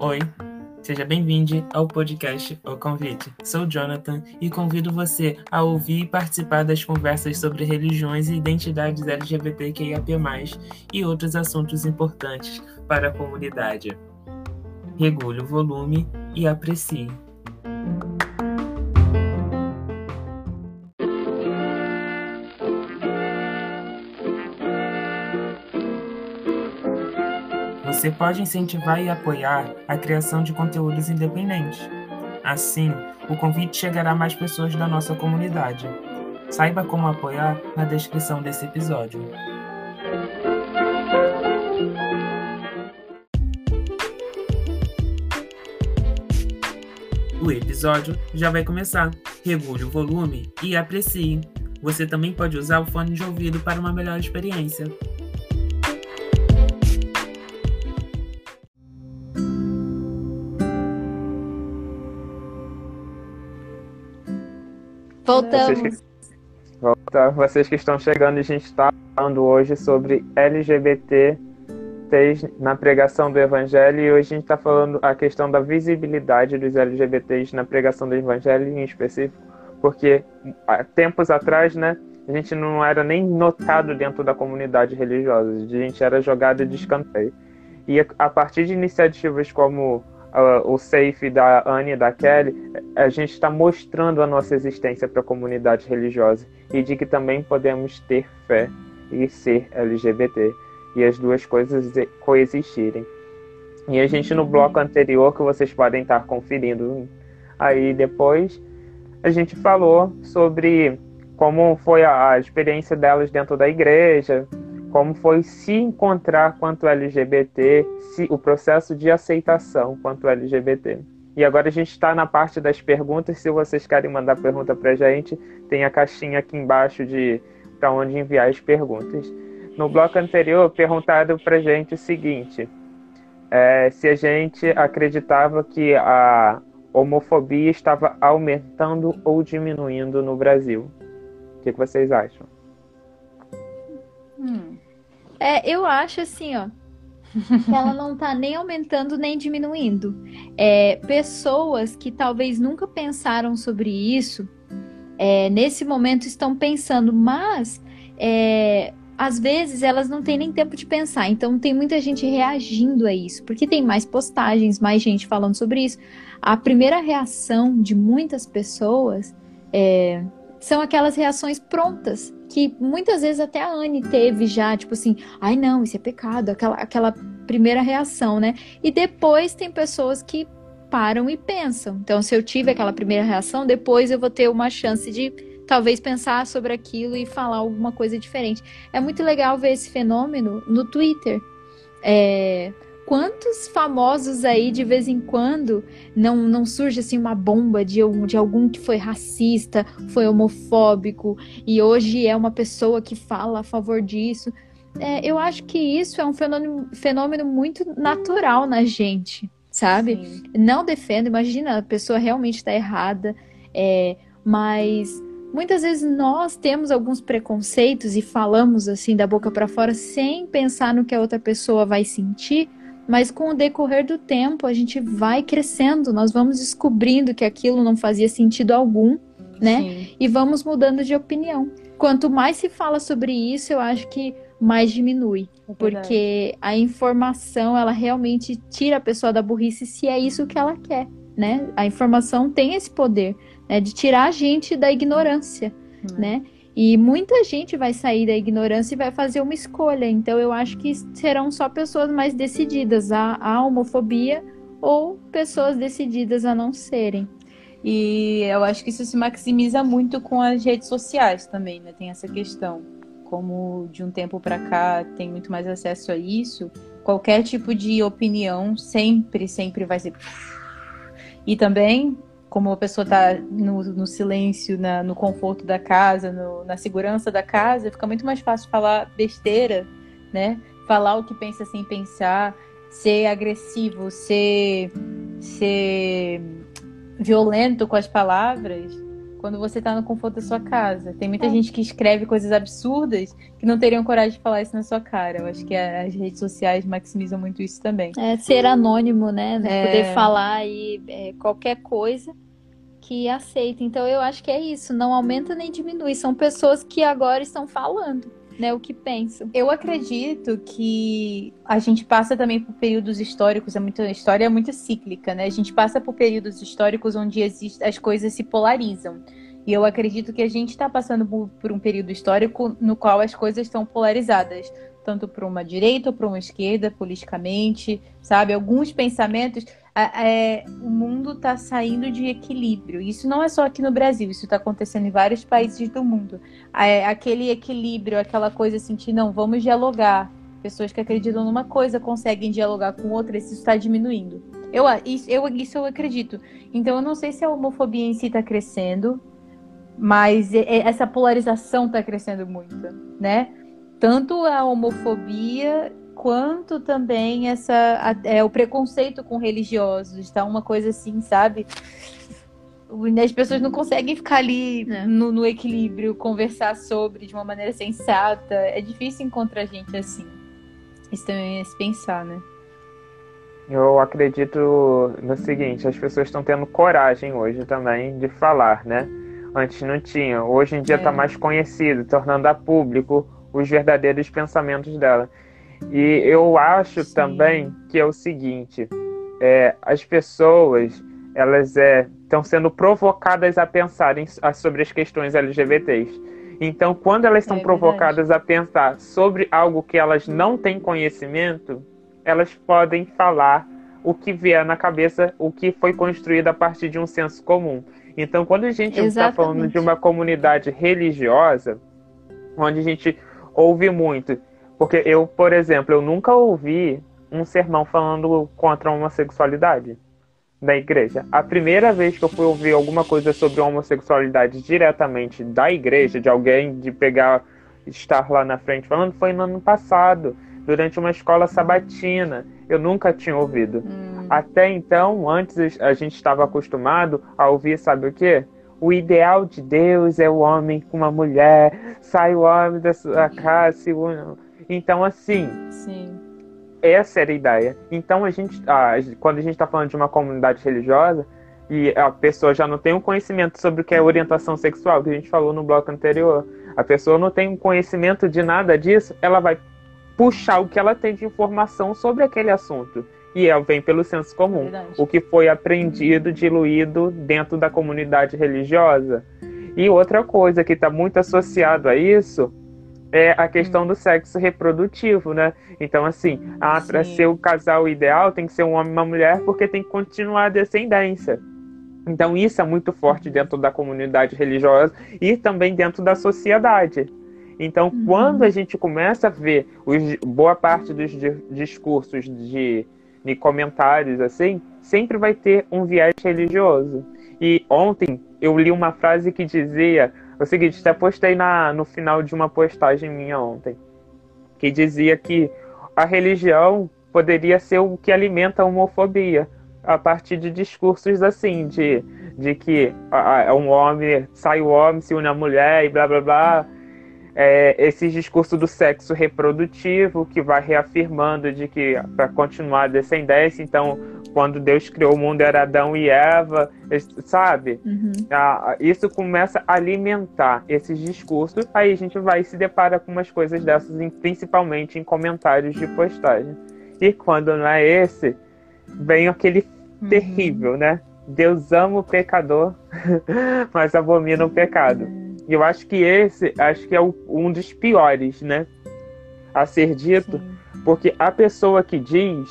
Oi, seja bem-vindo ao podcast O Convite. Sou Jonathan e convido você a ouvir e participar das conversas sobre religiões e identidades LGBTQIAP+, e outros assuntos importantes para a comunidade. Regule o volume e aprecie. Você pode incentivar e apoiar a criação de conteúdos independentes. Assim, o convite chegará a mais pessoas da nossa comunidade. Saiba como apoiar na descrição desse episódio. O episódio já vai começar. Regule o volume e aprecie. Você também pode usar o fone de ouvido para uma melhor experiência. Voltamos. Vocês que, volta, vocês que estão chegando, a gente está falando hoje sobre LGBT na pregação do Evangelho e hoje a gente está falando a questão da visibilidade dos LGBTs na pregação do Evangelho em específico, porque há tempos atrás, né, a gente não era nem notado dentro da comunidade religiosa, a gente era jogado de escanteio. E a partir de iniciativas como uh, o Safe da Anne e da Kelly, a gente está mostrando a nossa existência para a comunidade religiosa e de que também podemos ter fé e ser LGBT e as duas coisas coexistirem. E a gente no bloco anterior que vocês podem estar conferindo aí depois, a gente falou sobre como foi a experiência delas dentro da igreja, como foi se encontrar quanto LGBT, se, o processo de aceitação quanto LGBT. E agora a gente está na parte das perguntas. Se vocês querem mandar pergunta para a gente, tem a caixinha aqui embaixo de para onde enviar as perguntas. No bloco anterior, perguntado para a gente o seguinte: é, se a gente acreditava que a homofobia estava aumentando ou diminuindo no Brasil. O que, que vocês acham? Hum. É, eu acho assim, ó, ela não tá nem aumentando nem diminuindo. É, pessoas que talvez nunca pensaram sobre isso, é, nesse momento estão pensando, mas é, às vezes elas não têm nem tempo de pensar. Então tem muita gente reagindo a isso, porque tem mais postagens, mais gente falando sobre isso. A primeira reação de muitas pessoas é, são aquelas reações prontas que muitas vezes até a Anne teve já, tipo assim, ai não, isso é pecado, aquela, aquela primeira reação, né? E depois tem pessoas que param e pensam. Então, se eu tive aquela primeira reação, depois eu vou ter uma chance de talvez pensar sobre aquilo e falar alguma coisa diferente. É muito legal ver esse fenômeno no Twitter. É, quantos famosos aí de vez em quando não, não surge assim uma bomba de, de algum que foi racista, foi homofóbico e hoje é uma pessoa que fala a favor disso. É, eu acho que isso é um fenômeno, fenômeno muito natural na gente, sabe? Sim. Não defendo, imagina, a pessoa realmente está errada, é, mas muitas vezes nós temos alguns preconceitos e falamos assim da boca para fora sem pensar no que a outra pessoa vai sentir mas com o decorrer do tempo a gente vai crescendo, nós vamos descobrindo que aquilo não fazia sentido algum, né? Sim. E vamos mudando de opinião. Quanto mais se fala sobre isso, eu acho que mais diminui, é porque a informação ela realmente tira a pessoa da burrice se é isso que ela quer, né? A informação tem esse poder né, de tirar a gente da ignorância, hum. né? E muita gente vai sair da ignorância e vai fazer uma escolha. Então eu acho que serão só pessoas mais decididas à, à homofobia ou pessoas decididas a não serem. E eu acho que isso se maximiza muito com as redes sociais também, né? Tem essa questão. Como de um tempo para cá tem muito mais acesso a isso, qualquer tipo de opinião sempre, sempre vai ser. E também como a pessoa está no, no, silêncio, na, no conforto da casa, no, na segurança da casa, fica muito mais fácil falar besteira, né? Falar o que pensa sem pensar, ser agressivo, ser, ser violento com as palavras, quando você está no conforto da sua casa. Tem muita é. gente que escreve coisas absurdas que não teriam coragem de falar isso na sua cara. Eu acho que as redes sociais maximizam muito isso também. É ser anônimo, né? É... Poder falar aí é, qualquer coisa que aceita. Então eu acho que é isso, não aumenta nem diminui. São pessoas que agora estão falando né, o que pensam. Eu acredito que a gente passa também por períodos históricos, é muito, a história é muito cíclica, né? A gente passa por períodos históricos onde existe, as coisas se polarizam. E eu acredito que a gente está passando por, por, um período histórico no qual as coisas estão polarizadas, tanto para uma direita ou para uma esquerda, politicamente, sabe? Alguns pensamentos é, o mundo está saindo de equilíbrio. Isso não é só aqui no Brasil, isso está acontecendo em vários países do mundo. É, aquele equilíbrio, aquela coisa assim, de não, vamos dialogar. Pessoas que acreditam numa coisa conseguem dialogar com outra, isso está diminuindo. Eu, isso, eu, isso eu acredito. Então eu não sei se a homofobia em si está crescendo, mas essa polarização está crescendo muito, né? Tanto a homofobia quanto também essa é, o preconceito com religiosos, tá uma coisa assim, sabe? As pessoas não conseguem ficar ali é. no, no, equilíbrio, conversar sobre de uma maneira sensata. É difícil encontrar gente assim. Isso também é se pensar, né? Eu acredito no seguinte, as pessoas estão tendo coragem hoje também de falar, né? Antes não tinha. Hoje em dia está é. mais conhecido, tornando a público os verdadeiros pensamentos dela. E eu acho Sim. também que é o seguinte: é, as pessoas elas estão é, sendo provocadas a pensarem sobre as questões LGBTs. Então, quando elas são é provocadas a pensar sobre algo que elas não têm conhecimento, elas podem falar o que vier na cabeça, o que foi construído a partir de um senso comum. Então, quando a gente está falando de uma comunidade religiosa, onde a gente ouve muito porque eu, por exemplo, eu nunca ouvi um sermão falando contra a homossexualidade da igreja. A primeira vez que eu fui ouvir alguma coisa sobre homossexualidade diretamente da igreja, de alguém de pegar, estar lá na frente falando, foi no ano passado, durante uma escola sabatina. Eu nunca tinha ouvido. Hum. Até então, antes a gente estava acostumado a ouvir, sabe o quê? O ideal de Deus é o homem com uma mulher, sai o homem da sua casa, se une então, assim. Sim. Essa era a ideia. Então, a gente, ah, quando a gente está falando de uma comunidade religiosa e a pessoa já não tem um conhecimento sobre o que é orientação sexual, que a gente falou no bloco anterior, a pessoa não tem um conhecimento de nada disso, ela vai puxar o que ela tem de informação sobre aquele assunto. E ela vem pelo senso comum, é o que foi aprendido, diluído dentro da comunidade religiosa. E outra coisa que está muito associado a isso é a questão do sexo reprodutivo, né? Então, assim, ah, para ser o casal ideal tem que ser um homem e uma mulher porque tem que continuar a descendência. Então, isso é muito forte dentro da comunidade religiosa e também dentro da sociedade. Então, uhum. quando a gente começa a ver os, boa parte dos discursos de, de comentários assim, sempre vai ter um viés religioso. E ontem eu li uma frase que dizia o seguinte, até postei na, no final de uma postagem minha ontem, que dizia que a religião poderia ser o que alimenta a homofobia, a partir de discursos assim, de, de que um homem sai o homem, se une a mulher e blá blá blá. É, esse discurso do sexo reprodutivo que vai reafirmando de que para continuar a descendência, então quando Deus criou o mundo era Adão e Eva, sabe? Uhum. Ah, isso começa a alimentar esses discursos, aí a gente vai e se depara com umas coisas dessas, principalmente em comentários de postagem. E quando não é esse, vem aquele uhum. terrível, né? Deus ama o pecador, mas abomina o pecado. E eu acho que esse, acho que é o, um dos piores, né? A ser dito, Sim. porque a pessoa que diz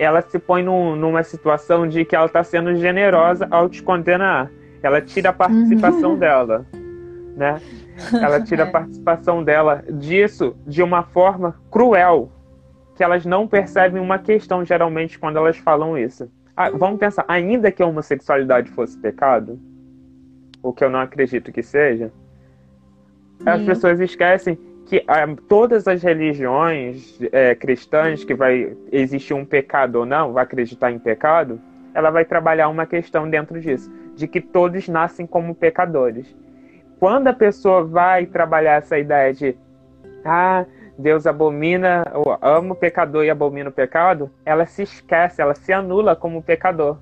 ela se põe num, numa situação de que ela está sendo generosa ao te condenar. Ela tira a participação uhum. dela, né? Ela tira a é. participação dela disso de uma forma cruel, que elas não percebem uma questão geralmente quando elas falam isso. Ah, vamos pensar, ainda que a homossexualidade fosse pecado, o que eu não acredito que seja, as pessoas esquecem que ah, todas as religiões é, cristãs que vai existir um pecado ou não, vai acreditar em pecado, ela vai trabalhar uma questão dentro disso, de que todos nascem como pecadores. Quando a pessoa vai trabalhar essa ideia de ah, Deus abomina, ou ama o pecador e abomina o pecado, ela se esquece, ela se anula como pecador.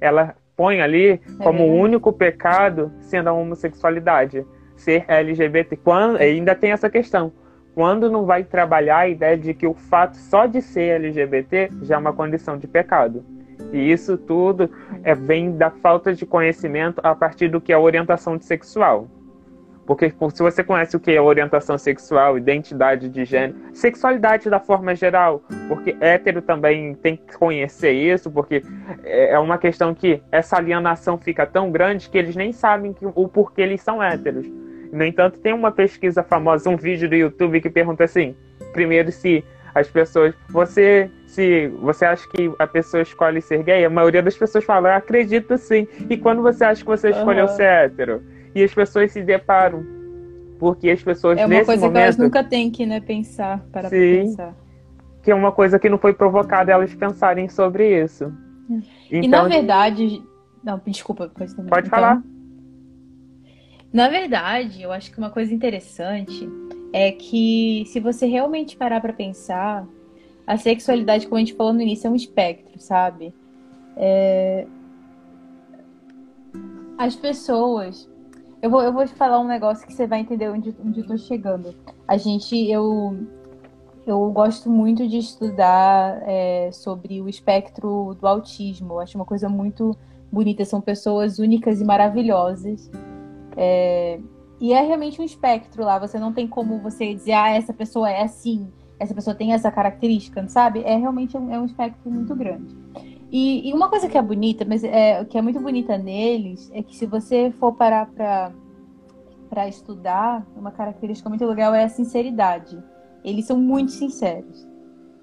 Ela põe ali é como o único pecado sendo a homossexualidade, ser LGBT. Quando, ainda tem essa questão. Quando não vai trabalhar a ideia de que o fato só de ser LGBT já é uma condição de pecado. E isso tudo é, vem da falta de conhecimento a partir do que é orientação sexual. Porque se você conhece o que é orientação sexual, identidade de gênero, sexualidade da forma geral, porque hétero também tem que conhecer isso, porque é, é uma questão que essa alienação fica tão grande que eles nem sabem que, o porquê eles são héteros. No entanto, tem uma pesquisa famosa, um vídeo do YouTube que pergunta assim: primeiro, se as pessoas. Você se você acha que a pessoa escolhe ser gay, a maioria das pessoas fala, acredito sim. E quando você acha que você escolheu uhum. ser hétero? e as pessoas se deparam. Porque as pessoas É uma coisa momento, que elas nunca têm que né, pensar para sim, pensar. Que é uma coisa que não foi provocada elas pensarem sobre isso. Então, e na então, verdade. Não, desculpa, pode, pode falar. Na verdade, eu acho que uma coisa interessante é que se você realmente parar para pensar, a sexualidade, como a gente falou no início, é um espectro, sabe? É... As pessoas eu vou, eu vou te falar um negócio que você vai entender onde, onde eu tô chegando. A gente, eu, eu gosto muito de estudar é, sobre o espectro do autismo. Eu acho uma coisa muito bonita. São pessoas únicas e maravilhosas. É, e é realmente um espectro lá. Você não tem como você dizer, ah, essa pessoa é assim, essa pessoa tem essa característica, sabe? É realmente um, é um espectro muito grande. E, e, uma coisa que é bonita, mas é, que é muito bonita neles, é que se você for parar para estudar, uma característica muito legal é a sinceridade. Eles são muito sinceros.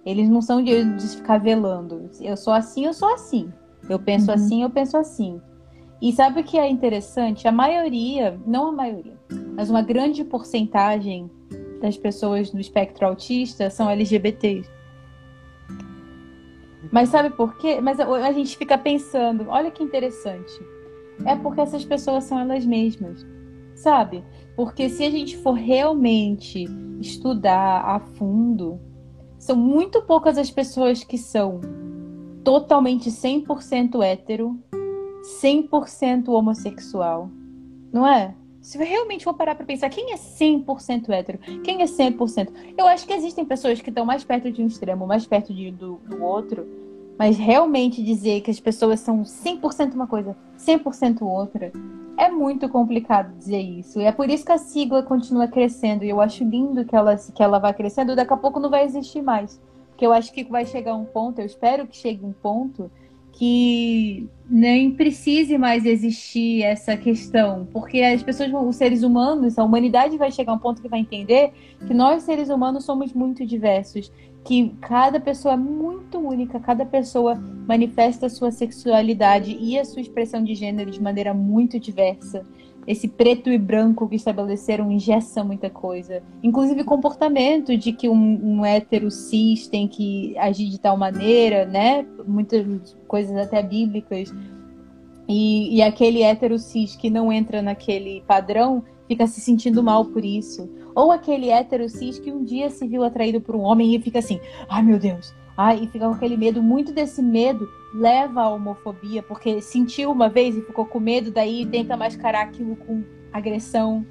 Eles não são de, de ficar velando. Eu sou assim, eu sou assim. Eu penso uhum. assim, eu penso assim. E sabe o que é interessante? A maioria, não a maioria, mas uma grande porcentagem das pessoas no espectro autista são LGBTs. Mas sabe por quê? Mas a gente fica pensando, olha que interessante. É porque essas pessoas são elas mesmas, sabe? Porque se a gente for realmente estudar a fundo, são muito poucas as pessoas que são totalmente 100% hétero, 100% homossexual. Não é? Se realmente for parar para pensar, quem é 100% hétero? Quem é 100%? Eu acho que existem pessoas que estão mais perto de um extremo, mais perto de, do, do outro, mas realmente dizer que as pessoas são 100% uma coisa, 100% outra, é muito complicado dizer isso. E é por isso que a sigla continua crescendo. E eu acho lindo que ela, que ela vá crescendo. Daqui a pouco não vai existir mais. Porque eu acho que vai chegar um ponto, eu espero que chegue um ponto que nem precise mais existir essa questão, porque as pessoas, os seres humanos, a humanidade vai chegar a um ponto que vai entender que nós seres humanos somos muito diversos, que cada pessoa é muito única, cada pessoa manifesta a sua sexualidade e a sua expressão de gênero de maneira muito diversa esse preto e branco que estabeleceram ingessa muita coisa. Inclusive comportamento de que um, um hétero cis tem que agir de tal maneira, né? Muitas coisas até bíblicas. E, e aquele hétero cis que não entra naquele padrão fica se sentindo mal por isso. Ou aquele hétero cis que um dia se viu atraído por um homem e fica assim, ai meu Deus, e fica com aquele medo. Muito desse medo leva à homofobia, porque sentiu uma vez e ficou com medo, daí tenta mascarar aquilo com agressão.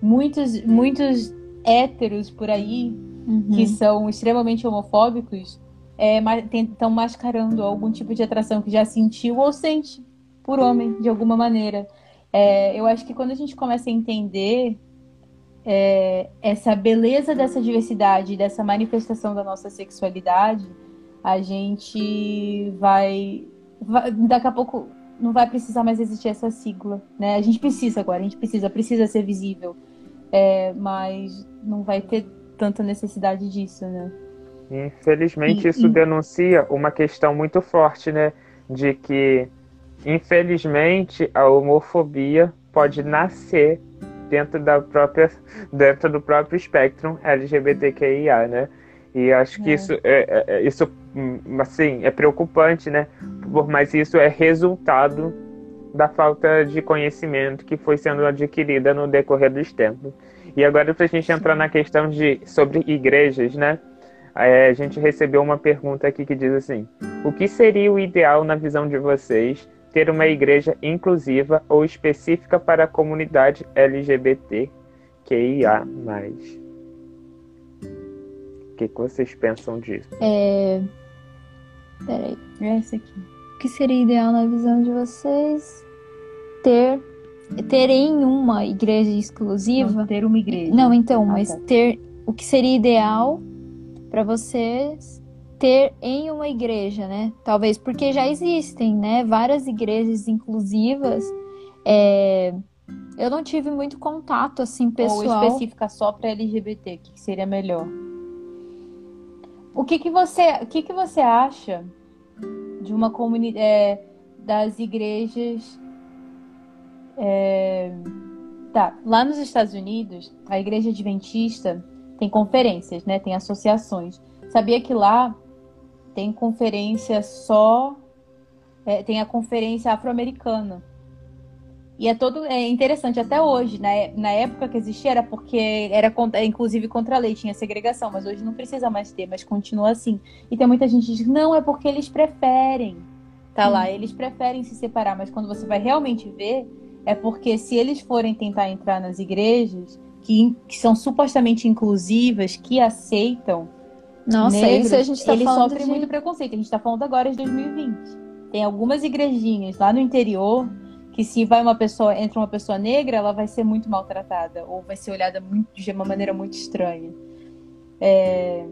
Muitos, muitos héteros por aí uhum. que são extremamente homofóbicos estão é, mascarando algum tipo de atração que já sentiu ou sente por homem, de alguma maneira. É, eu acho que quando a gente começa a entender é, essa beleza dessa diversidade, dessa manifestação da nossa sexualidade, a gente vai, vai, daqui a pouco não vai precisar mais existir essa sigla, né? A gente precisa agora, a gente precisa, precisa ser visível, é, mas não vai ter tanta necessidade disso, né? Infelizmente, e, isso e... denuncia uma questão muito forte, né? De que, infelizmente, a homofobia pode nascer dentro da própria dentro do próprio espectro LGBTQIA, né? E acho que é. isso, é, é, é, isso hum, assim, é preocupante, né? Mas isso é resultado da falta de conhecimento que foi sendo adquirida no decorrer dos tempos. E agora, para a gente entrar na questão de sobre igrejas, né? É, a gente recebeu uma pergunta aqui que diz assim: O que seria o ideal na visão de vocês ter uma igreja inclusiva ou específica para a comunidade LGBTQIA+. O que, que vocês pensam disso? É... Peraí. É esse aqui. O que seria ideal na visão de vocês? Ter terem uma igreja exclusiva? Não, ter uma igreja. Não, então, Ah, mas tá. ter o que seria ideal para vocês ter em uma igreja, né? Talvez porque já existem, né? Várias igrejas inclusivas. É, Eu não tive muito contato assim pessoal. Ou específica só para LGBT, o que seria melhor? O que que você, o que que você acha de uma comunidade das igrejas? é, Tá, lá nos Estados Unidos, a igreja adventista tem conferências, né? Tem associações. Sabia que lá tem conferência só, é, tem a conferência afro-americana. E é todo é interessante até hoje, na, é- na época que existia era porque era contra- inclusive contra a lei, tinha segregação, mas hoje não precisa mais ter, mas continua assim. E tem muita gente que diz, não, é porque eles preferem. Tá lá, eles preferem se separar, mas quando você vai realmente ver, é porque se eles forem tentar entrar nas igrejas que, que são supostamente inclusivas, que aceitam Nossa, negros, isso a gente tá eles falando sofrem de... muito preconceito. A gente tá falando agora de 2020. Tem algumas igrejinhas lá no interior que se vai uma pessoa, entra uma pessoa negra, ela vai ser muito maltratada ou vai ser olhada muito, de uma maneira muito estranha. É,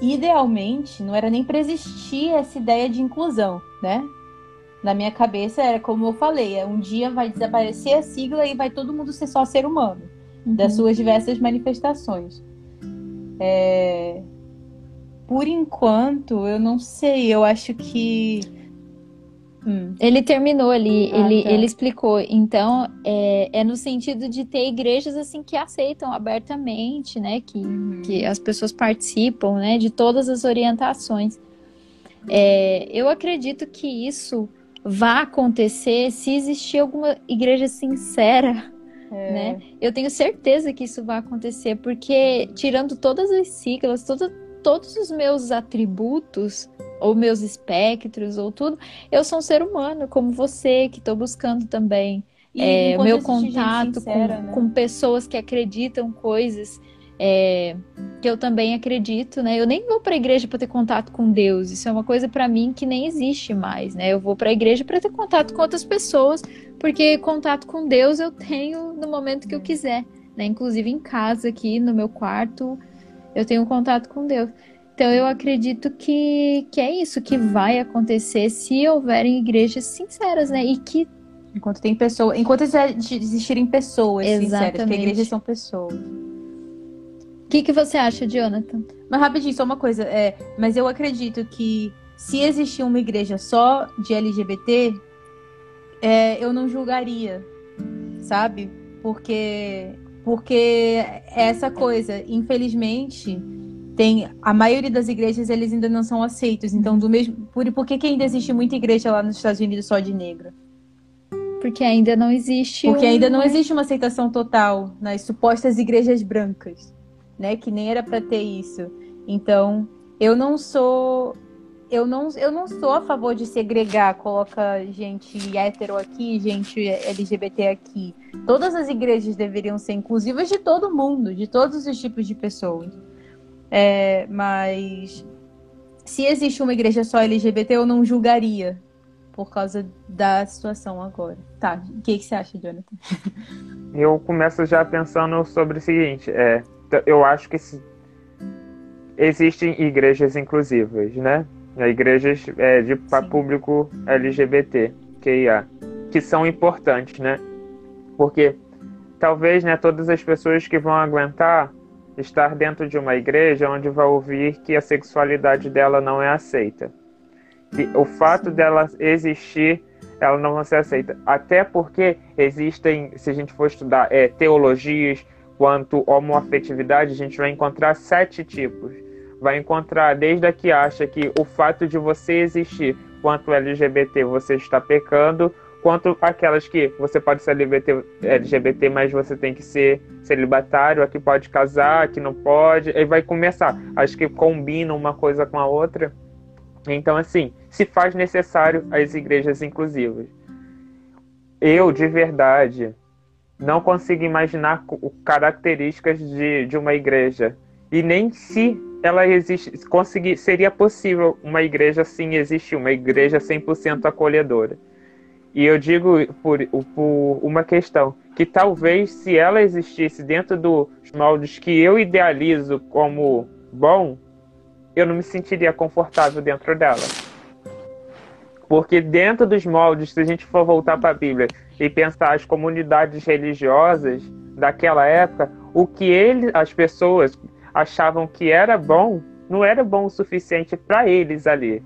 Idealmente, não era nem para existir essa ideia de inclusão, né? Na minha cabeça era como eu falei, é um dia vai desaparecer a sigla e vai todo mundo ser só ser humano das suas diversas manifestações. É, Por enquanto, eu não sei. Eu acho que. Hum, Ele terminou ali, Ah, ele, tá. ele explicou. Então, é, é no sentido de ter igrejas assim que aceitam abertamente, né? Que, que as pessoas participam, né? De todas as orientações. É, eu acredito que isso vá acontecer se existir alguma igreja sincera, é, né? Eu tenho certeza que isso vai acontecer, porque tirando todas as siglas, todo- todos os meus atributos, ou meus espectros, ou tudo, eu sou um ser humano, como você, que estou buscando também e é, meu contato sincera, com, né? com pessoas que acreditam coisas é, que eu também acredito, né? Eu nem vou para a igreja para ter contato com Deus. Isso é uma coisa para mim que nem existe mais, né? Eu vou para a igreja para ter contato com outras pessoas, porque contato com Deus eu tenho no momento que eu quiser, né? Inclusive em casa aqui no meu quarto, eu tenho contato com Deus. Então eu acredito que, que é isso que vai acontecer se houverem igrejas sinceras, né? E que Enquanto tem pessoas. Enquanto existirem pessoas sinceras, porque Exatamente. igrejas são pessoas. O que, que você acha, Jonathan? Mas rapidinho, só uma coisa. É, mas eu acredito que se existir uma igreja só de LGBT, é, eu não julgaria, sabe? Porque, porque essa coisa, infelizmente, tem a maioria das igrejas eles ainda não são aceitos. Então, do mesmo, por, por que, que ainda existe muita igreja lá nos Estados Unidos só de negro? Porque ainda não existe. Porque um- ainda não existe uma aceitação total nas supostas igrejas brancas, né? Que nem era para ter isso. Então, eu não sou eu não, eu não sou a favor de segregar, coloca gente hétero aqui, gente LGBT aqui. Todas as igrejas deveriam ser inclusivas de todo mundo, de todos os tipos de pessoas. É, mas se existe uma igreja só LGBT, eu não julgaria por causa da situação agora. Tá, o que, que você acha, Jonathan? Eu começo já pensando sobre o seguinte, é, eu acho que se- existem igrejas inclusivas, né? Igrejas é, de para Sim. público LGBT, QIA, que são importantes, né? Porque talvez, né, todas as pessoas que vão aguentar estar dentro de uma igreja onde vai ouvir que a sexualidade dela não é aceita. E o fato dela existir ela não vai ser aceita. Até porque existem, se a gente for estudar é, teologias quanto homoafetividade, a gente vai encontrar sete tipos. Vai encontrar desde a que acha que o fato de você existir quanto LGBT você está pecando, quanto aquelas que você pode ser LGBT, LGBT, mas você tem que ser celibatário, aqui pode casar, aqui não pode, aí vai começar. Acho que combinam uma coisa com a outra. Então, assim, se faz necessário as igrejas inclusivas. Eu, de verdade, não consigo imaginar características de, de uma igreja. E nem se ela existe, conseguir, seria possível uma igreja assim existir, uma igreja 100% acolhedora. E eu digo por, por uma questão, que talvez se ela existisse dentro dos moldes que eu idealizo como bom, eu não me sentiria confortável dentro dela. Porque dentro dos moldes, se a gente for voltar para a Bíblia e pensar as comunidades religiosas daquela época, o que ele, as pessoas achavam que era bom, não era bom o suficiente para eles ali.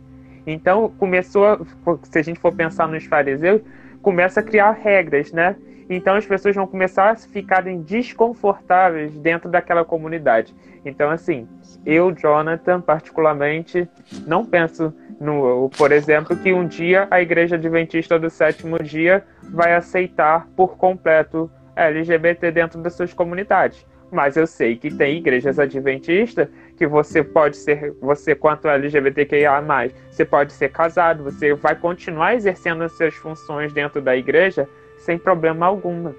Então começou, se a gente for pensar nos fariseus, começa a criar regras, né? Então as pessoas vão começar a ficarem desconfortáveis dentro daquela comunidade. Então assim, eu, Jonathan, particularmente, não penso no, por exemplo, que um dia a Igreja Adventista do Sétimo Dia vai aceitar por completo LGBT dentro das suas comunidades. Mas eu sei que tem igrejas adventistas que você pode ser, você quanto LGBTQIA+, você pode ser casado, você vai continuar exercendo as suas funções dentro da igreja sem problema alguma.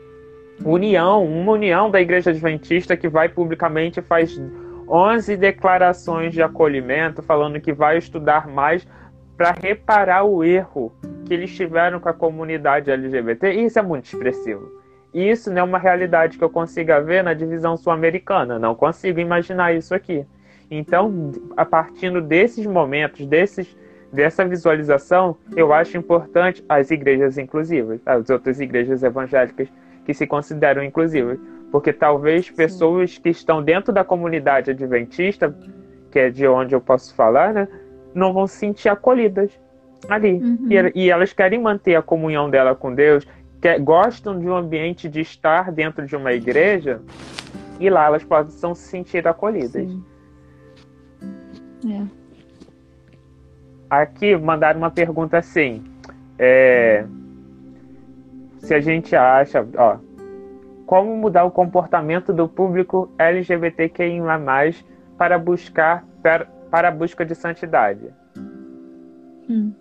União, uma união da igreja adventista que vai publicamente faz 11 declarações de acolhimento falando que vai estudar mais para reparar o erro que eles tiveram com a comunidade LGBT. E isso é muito expressivo. Isso não é uma realidade que eu consiga ver na divisão sul-americana. Não consigo imaginar isso aqui. Então, a partir desses momentos, desses, dessa visualização, eu acho importante as igrejas inclusivas, as outras igrejas evangélicas que se consideram inclusivas. Porque talvez Sim. pessoas que estão dentro da comunidade adventista, que é de onde eu posso falar, né, não vão se sentir acolhidas ali. Uhum. E, e, elas querem manter a comunhão dela com Deus, que gostam de um ambiente de estar dentro de uma igreja e lá elas possam se sentir acolhidas. É. Aqui mandaram uma pergunta assim: é, se a gente acha, ó, como mudar o comportamento do público LGBTQIA+, para buscar para, para a busca de santidade? Hum.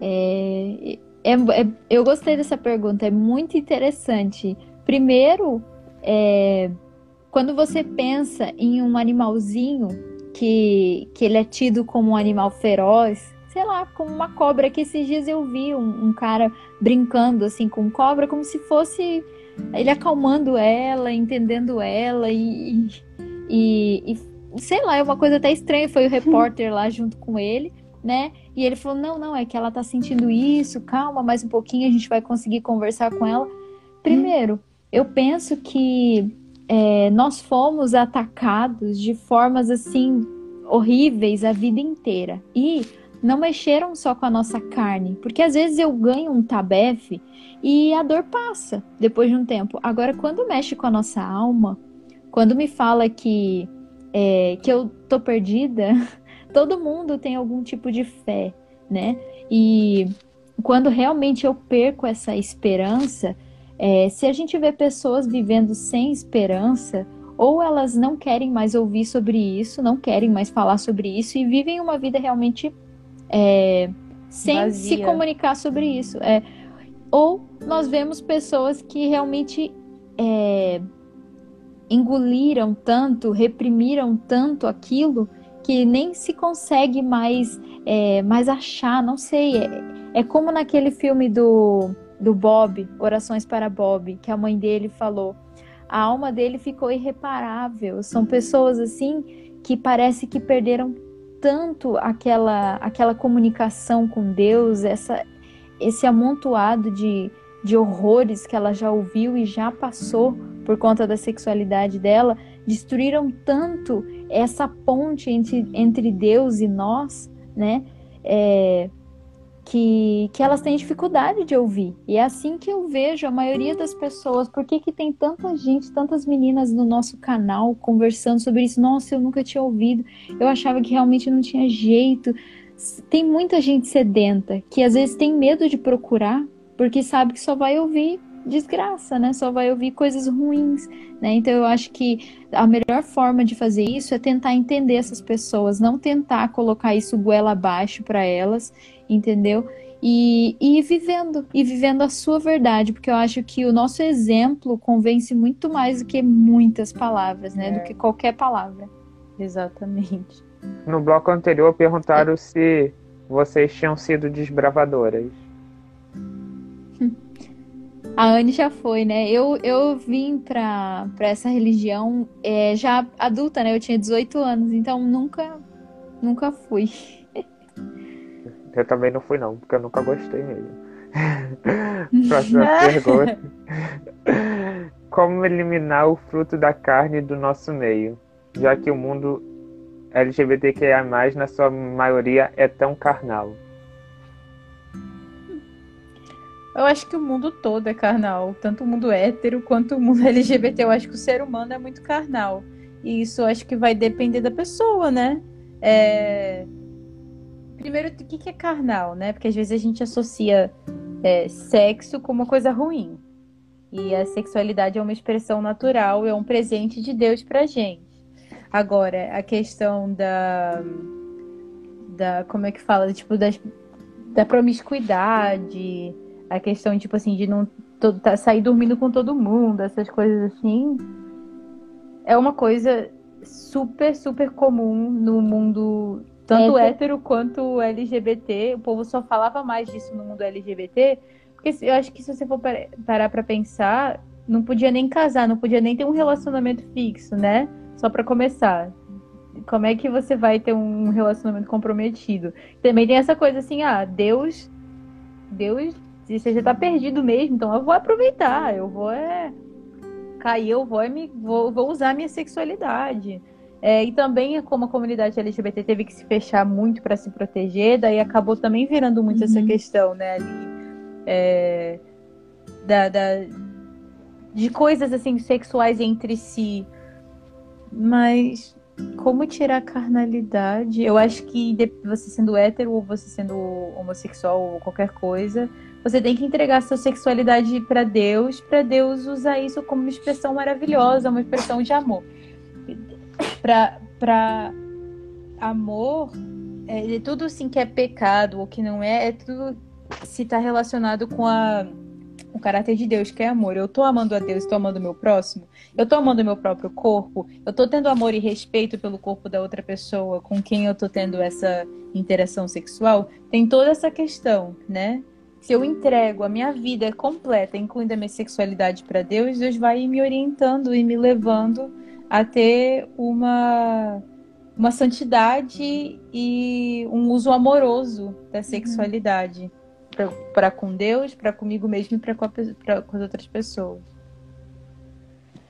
É, é, é, eu gostei dessa pergunta, é muito interessante. Primeiro, é, quando você pensa em um animalzinho que, que ele é tido como um animal feroz, sei lá, como uma cobra, que esses dias eu vi um, um cara brincando assim com cobra, como se fosse ele acalmando ela, entendendo ela e, e, e sei lá, é uma coisa até estranha. Foi o repórter lá junto com ele né? E ele falou: não, não, é que ela tá sentindo isso, calma, mais um pouquinho, a gente vai conseguir conversar com ela. Primeiro, eu penso que é, nós fomos atacados de formas assim horríveis a vida inteira. E não mexeram só com a nossa carne, porque às vezes eu ganho um tabefe e a dor passa depois de um tempo. Agora, quando mexe com a nossa alma, quando me fala que, é, que eu tô perdida, todo mundo tem algum tipo de fé, né? E quando realmente eu perco essa esperança, é, se a gente vê pessoas vivendo sem esperança, ou elas não querem mais ouvir sobre isso, não querem mais falar sobre isso e vivem uma vida realmente é, sem Vazia. se comunicar sobre isso. É, ou nós vemos pessoas que realmente é, engoliram tanto, reprimiram tanto aquilo que nem se consegue mais, é, mais achar, não sei. É, é como naquele filme do, do Bob, Orações para Bob, que a mãe dele falou. A alma dele ficou irreparável. São pessoas assim que parece que perderam tanto aquela, aquela comunicação com Deus, essa, esse amontoado de, de horrores que ela já ouviu e já passou por conta da sexualidade dela, destruíram tanto essa ponte entre, entre Deus e nós, né? É, que, que elas têm dificuldade de ouvir. E é assim que eu vejo a maioria das pessoas. Por que, que tem tanta gente, tantas meninas no nosso canal conversando sobre isso? Nossa, eu nunca tinha ouvido. Eu achava que realmente não tinha jeito. tem muita gente sedenta que às vezes tem medo de procurar porque sabe que só vai ouvir desgraça, né? Só vai ouvir coisas ruins, né? Então eu acho que a melhor forma de fazer isso é tentar entender essas pessoas, não tentar colocar isso goela abaixo para elas, entendeu? E, e ir vivendo, e vivendo a sua verdade, porque eu acho que o nosso exemplo convence muito mais do que muitas palavras, né? É. Do que qualquer palavra. Exatamente. No bloco anterior perguntaram é. se vocês tinham sido desbravadoras. A Anne já foi, né? Eu, eu vim pra, pra essa religião é, já adulta, né? Eu tinha 18 anos, então nunca, nunca fui. Eu também não fui, não, porque eu nunca gostei mesmo. Próxima pergunta. Como eliminar o fruto da carne do nosso meio? Já que o mundo LGBTQIA, na sua maioria, é tão carnal. Eu acho que o mundo todo é carnal, tanto o mundo hétero quanto o mundo LGBT. Eu acho que o ser humano é muito carnal. E isso acho que vai depender da pessoa, né? É... Primeiro, o que é carnal, né? Porque às vezes a gente associa é, sexo com uma coisa ruim. E a sexualidade é uma expressão natural, é um presente de Deus pra gente. Agora, a questão da. da como é que fala? Tipo, das, da promiscuidade a questão, tipo assim, de não todo, tá, sair dormindo com todo mundo, essas coisas assim, é uma coisa super, super comum no mundo, tanto é, hétero quanto LGBT. O povo só falava mais disso no mundo LGBT, porque eu acho que se você for parar pra pensar, não podia nem casar, não podia nem ter um relacionamento fixo, né? Só para começar. Como é que você vai ter um relacionamento comprometido? Também tem essa coisa assim, ah, Deus Deus se você já tá perdido mesmo, então eu vou aproveitar, eu vou é, cair, eu vou, é me, vou, vou usar minha sexualidade. É, e também como a comunidade LGBT teve que se fechar muito para se proteger, daí acabou também virando muito uhum. essa questão, né, ali, é, da, da, de coisas assim sexuais entre si. Mas como tirar a carnalidade? Eu acho que você sendo hétero ou você sendo homossexual ou qualquer coisa, você tem que entregar sua sexualidade para Deus, para Deus usar isso como uma expressão maravilhosa, uma expressão de amor. Para amor, é, tudo assim que é pecado ou que não é, é tudo se está relacionado com a o caráter de Deus, que é amor. Eu tô amando a Deus, estou amando o meu próximo. Eu tô amando o meu próprio corpo. Eu tô tendo amor e respeito pelo corpo da outra pessoa com quem eu tô tendo essa interação sexual. Tem toda essa questão, né? se eu entrego a minha vida completa, incluindo a minha sexualidade para Deus, Deus vai me orientando e me levando a ter uma uma santidade e um uso amoroso da uhum. sexualidade uhum. para com Deus, para comigo mesmo e para com, com, as outras pessoas.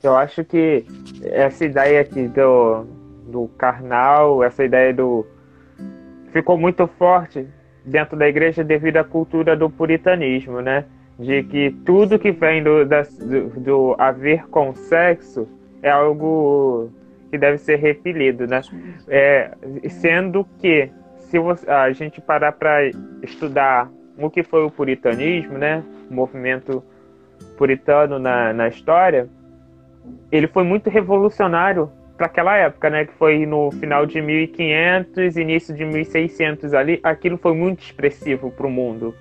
Eu acho que essa ideia aqui do, do carnal, essa ideia do ficou muito forte dentro da igreja devido à cultura do puritanismo, né? De que tudo que vem do, da, do, do haver com sexo é algo que deve ser repelido, né? É, sendo que se você, a gente parar para estudar o que foi o puritanismo, né? O movimento puritano na, na história, ele foi muito revolucionário para aquela época, né, que foi no final de 1500, início de 1600 ali, aquilo foi muito expressivo para o mundo,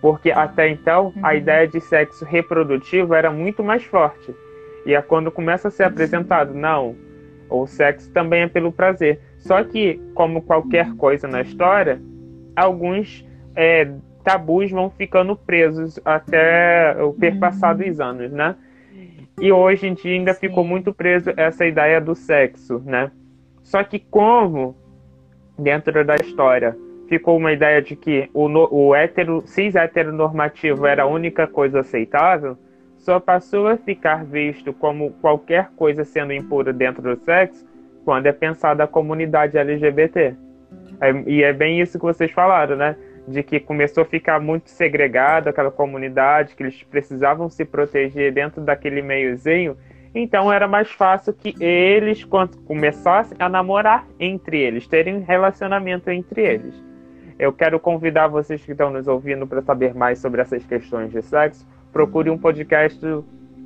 porque até então a uhum. ideia de sexo reprodutivo era muito mais forte. E é quando começa a ser apresentado, não, o sexo também é pelo prazer. Só que, como qualquer coisa na história, alguns é, tabus vão ficando presos até o perpassar dos anos, né? E hoje em dia ainda Sim. ficou muito preso essa ideia do sexo, né? Só que como dentro da história ficou uma ideia de que o, o hétero, cis heteronormativo era a única coisa aceitável, só passou a ficar visto como qualquer coisa sendo impura dentro do sexo quando é pensada a comunidade LGBT. É, e é bem isso que vocês falaram, né? de que começou a ficar muito segregado aquela comunidade, que eles precisavam se proteger dentro daquele meiozinho. Então era mais fácil que eles, quando começassem a namorar entre eles, terem um relacionamento entre eles. eu quero convidar vocês que estão nos ouvindo para saber mais sobre essas questões de sexo. Procure um podcast,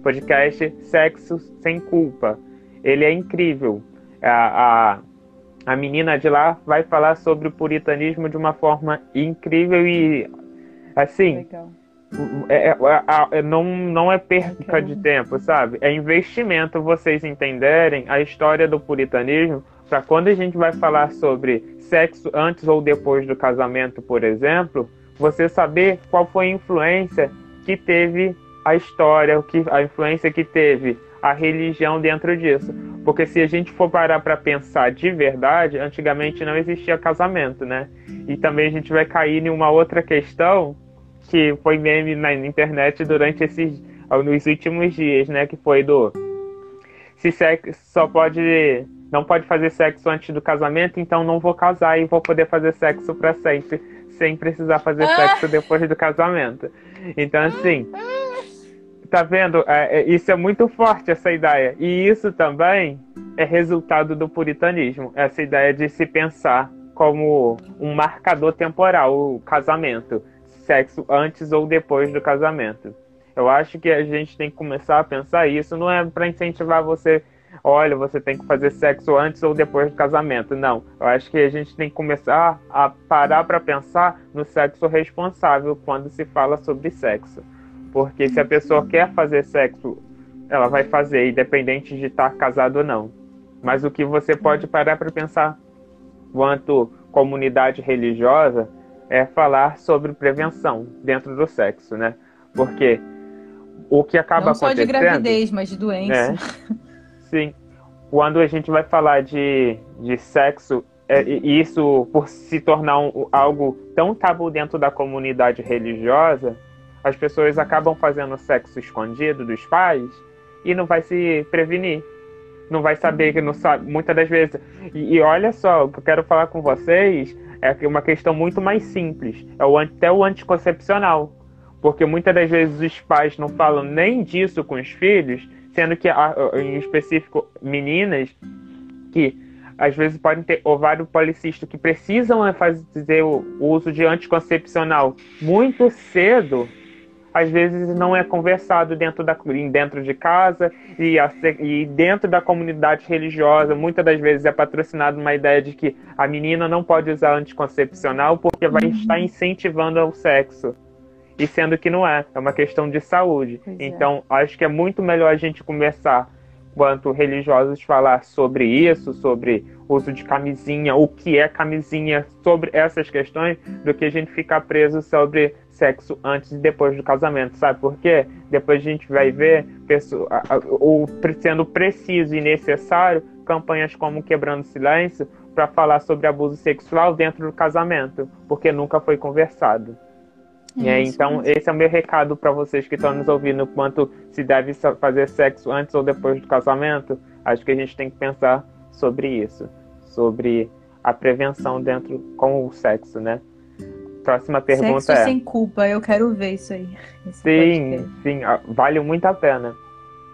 podcast Sexo Sem Culpa. Ele é incrível. A, a, a menina de lá vai falar sobre o puritanismo de uma forma incrível e assim. Legal é, é, é, não, não é perca de tempo, sabe? É investimento vocês entenderem a história do puritanismo para quando a gente vai falar sobre sexo antes ou depois do casamento, por exemplo, você saber qual foi a influência que teve a história, que, a influência que teve a religião dentro disso. Porque se a gente for parar para pensar de verdade, antigamente não existia casamento, né? E também a gente vai cair em uma outra questão que foi meme na internet durante esses nos últimos dias, né? Que foi do se sexo só pode não pode fazer sexo antes do casamento, então não vou casar e vou poder fazer sexo para sempre, sem precisar fazer sexo depois do casamento. Então assim, tá vendo? É, é, isso é muito forte essa ideia e isso também é resultado do puritanismo, essa ideia de se pensar como um marcador temporal, o casamento sexo antes ou depois do casamento. Eu acho que a gente tem que começar a pensar isso, não é para incentivar você, olha, você tem que fazer sexo antes ou depois do casamento. Não, eu acho que a gente tem que começar a parar para pensar no sexo responsável quando se fala sobre sexo. Porque se a pessoa quer fazer sexo, ela vai fazer, independente de estar casado ou não. Mas o que você pode parar para pensar quanto comunidade religiosa é falar sobre prevenção dentro do sexo, né? Porque o que acaba Não acontecendo... Não só de gravidez, mas de doença. Né? Sim. Quando a gente vai falar de, de sexo, é, isso por se tornar um, algo tão tabu dentro da comunidade religiosa, as pessoas acabam fazendo sexo escondido dos pais e não vai se prevenir. Não vai saber que não sabe, muitas das vezes. E, e olha só, o que eu quero falar com vocês é uma questão muito mais simples. É o, até o anticoncepcional. Porque muitas das vezes os pais não falam nem disso com os filhos, sendo que, em específico, meninas que às vezes podem ter ovário policístico que precisam fazer o uso de anticoncepcional muito cedo às vezes não é conversado dentro, da, dentro de casa e, a, e dentro da comunidade religiosa. Muitas das vezes é patrocinado uma ideia de que a menina não pode usar anticoncepcional porque vai uhum. estar incentivando o sexo. E sendo que não é, é uma questão de saúde. Pois é. então, é. acho que é muito melhor a gente conversar quanto religiosos falar sobre isso, sobre uso de camisinha, o que é camisinha, sobre essas questões, do que a gente ficar preso sobre sexo antes e depois do casamento, sabe por quê? Depois a gente vai ver, ou sendo preciso e necessário, campanhas como Quebrando Silêncio para falar sobre abuso sexual dentro do casamento, porque nunca foi conversado. É, então, esse é o meu recado para vocês que estão nos ouvindo quanto se deve fazer sexo antes ou depois do casamento. Acho que a gente tem que pensar sobre isso, sobre a prevenção dentro com o sexo, né? Próxima pergunta sexo é. sem culpa, eu quero ver isso aí. Sim, sim, vale muito a pena.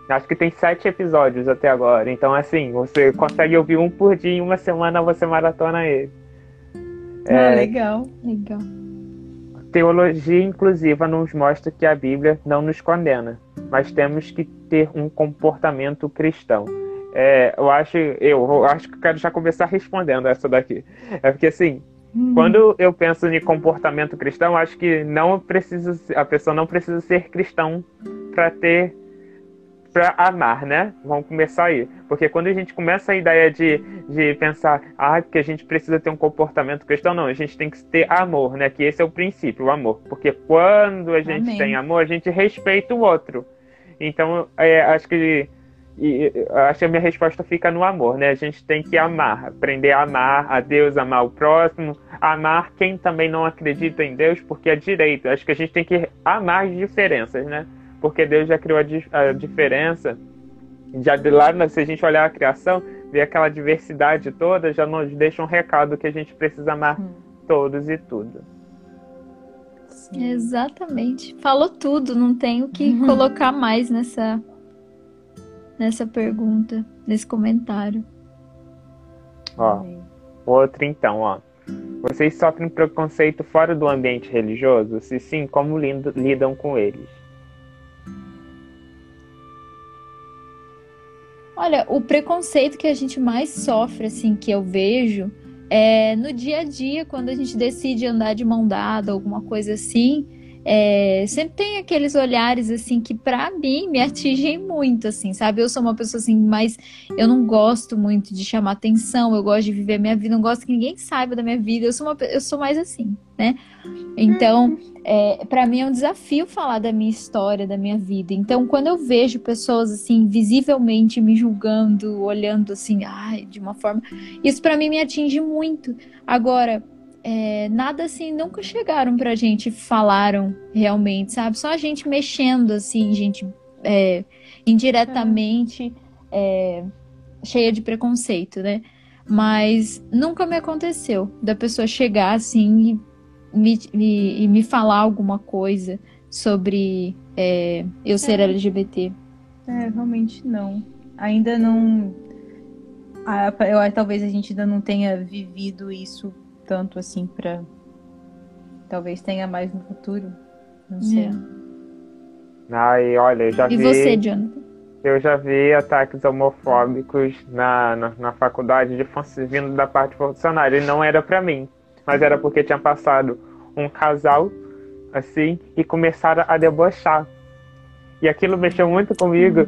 Acho que tem sete episódios até agora. Então, assim, você consegue ouvir um por dia em uma semana você maratona ele. Ah, é... legal, legal. Teologia inclusiva nos mostra que a Bíblia não nos condena, mas temos que ter um comportamento cristão. É, eu acho, eu, eu, acho que eu quero já começar respondendo essa daqui. É porque assim, hum. quando eu penso em comportamento cristão, acho que não precisa, a pessoa não precisa ser cristão para ter para amar, né? Vamos começar aí. Porque quando a gente começa a ideia de, de pensar, ah, que a gente precisa ter um comportamento cristão, não, a gente tem que ter amor, né? Que esse é o princípio, o amor. Porque quando a gente Amém. tem amor, a gente respeita o outro. Então, é, acho que e acho que a minha resposta fica no amor, né? A gente tem que amar, aprender a amar a Deus, amar o próximo, amar quem também não acredita em Deus, porque é direito. Acho que a gente tem que amar as diferenças, né? Porque Deus já criou a, a diferença. Já de lá, se a gente olhar a criação, ver aquela diversidade toda, já nos deixa um recado que a gente precisa amar hum. todos e tudo. Sim. Exatamente. Falou tudo, não tenho que uhum. colocar mais nessa nessa pergunta, nesse comentário. Ó, outro então, ó. Vocês sofrem preconceito fora do ambiente religioso? Se sim, como lidam com eles? Olha, o preconceito que a gente mais sofre, assim, que eu vejo, é no dia a dia, quando a gente decide andar de mão dada, alguma coisa assim, é, sempre tem aqueles olhares assim que para mim me atingem muito, assim, sabe? Eu sou uma pessoa assim, mas eu não gosto muito de chamar atenção, eu gosto de viver a minha vida, não gosto que ninguém saiba da minha vida, eu sou, uma, eu sou mais assim, né? Então, é, para mim é um desafio falar da minha história, da minha vida. Então, quando eu vejo pessoas assim, visivelmente me julgando, olhando assim, ai, de uma forma, isso para mim me atinge muito. Agora, é, nada assim, nunca chegaram pra gente, falaram realmente, sabe? Só a gente mexendo, assim, gente é, indiretamente é, cheia de preconceito, né? Mas nunca me aconteceu da pessoa chegar assim e me, me, e me falar alguma coisa sobre é, eu ser é. LGBT. É, realmente não. Ainda não. Ah, eu, talvez a gente ainda não tenha vivido isso tanto assim para talvez tenha mais no futuro. Não sei. É. Ai, olha, eu já e vi. E você, Jonathan? Eu já vi ataques homofóbicos na, na, na faculdade de vindo da parte funcionária. E não era para mim, mas era porque tinha passado um casal assim e começaram a debochar. E aquilo mexeu muito comigo,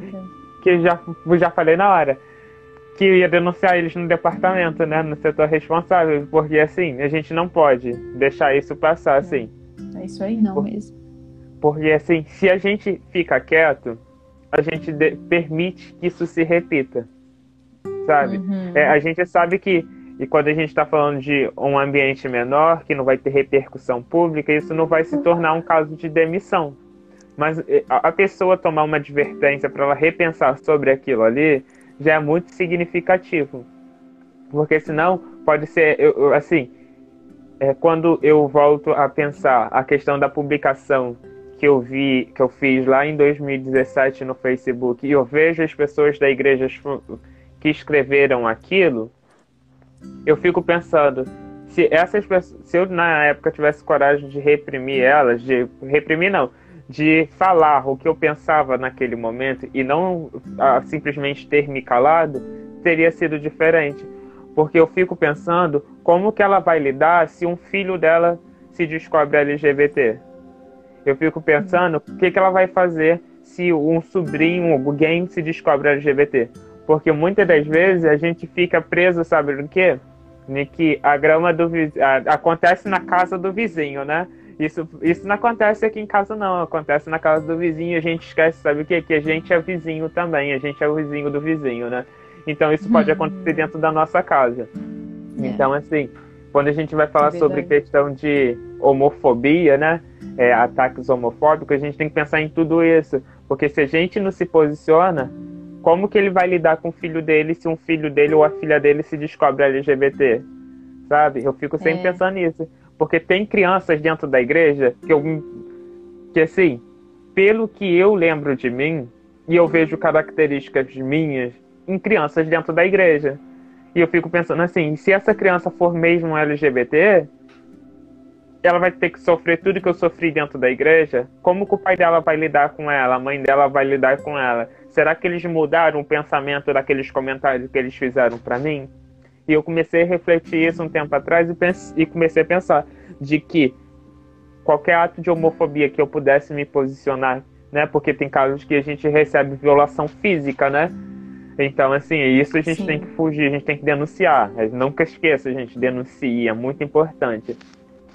que já, já falei na hora que ia denunciar eles no departamento, né, no setor responsável, porque assim, a gente não pode deixar isso passar assim. É isso aí não Por, mesmo. Porque assim, se a gente fica quieto, a gente de, permite que isso se repita. Sabe? Uhum. É, a gente sabe que e quando a gente está falando de um ambiente menor, que não vai ter repercussão pública, isso não vai se tornar um caso de demissão. Mas a pessoa tomar uma advertência para ela repensar sobre aquilo ali, já é muito significativo. Porque senão pode ser, eu, eu, assim, é, quando eu volto a pensar a questão da publicação que eu vi, que eu fiz lá em 2017 no Facebook, e eu vejo as pessoas da igreja que escreveram aquilo, eu fico pensando, se essas pessoas, se eu na época tivesse coragem de reprimir elas, de reprimir não, de falar o que eu pensava naquele momento e não ah, simplesmente ter me calado, teria sido diferente. Porque eu fico pensando como que ela vai lidar se um filho dela se descobre LGBT. Eu fico pensando o que, que ela vai fazer se um sobrinho, alguém se descobre LGBT. Porque muitas das vezes a gente fica preso, sabe do quê? De que a grama do vizinho. Acontece na casa do vizinho, né? Isso, isso não acontece aqui em casa, não. Acontece na casa do vizinho. A gente esquece, sabe o quê? Que a gente é vizinho também. A gente é o vizinho do vizinho, né? Então isso pode uhum. acontecer dentro da nossa casa. É. Então, assim, quando a gente vai falar é sobre questão de homofobia, né? É, ataques homofóbicos, a gente tem que pensar em tudo isso. Porque se a gente não se posiciona, como que ele vai lidar com o filho dele se um filho dele ou a filha dele se descobre LGBT? Sabe? Eu fico sempre é. pensando nisso. Porque tem crianças dentro da igreja que eu. que assim, pelo que eu lembro de mim, e eu vejo características minhas em crianças dentro da igreja. E eu fico pensando assim, se essa criança for mesmo LGBT, ela vai ter que sofrer tudo que eu sofri dentro da igreja? Como que o pai dela vai lidar com ela? A mãe dela vai lidar com ela? Será que eles mudaram o pensamento daqueles comentários que eles fizeram para mim? E eu comecei a refletir isso um tempo atrás e, pense, e comecei a pensar de que qualquer ato de homofobia que eu pudesse me posicionar, né? Porque tem casos que a gente recebe violação física, né? Então, assim, isso a gente Sim. tem que fugir, a gente tem que denunciar. Nunca esqueça, a gente denuncia, é muito importante.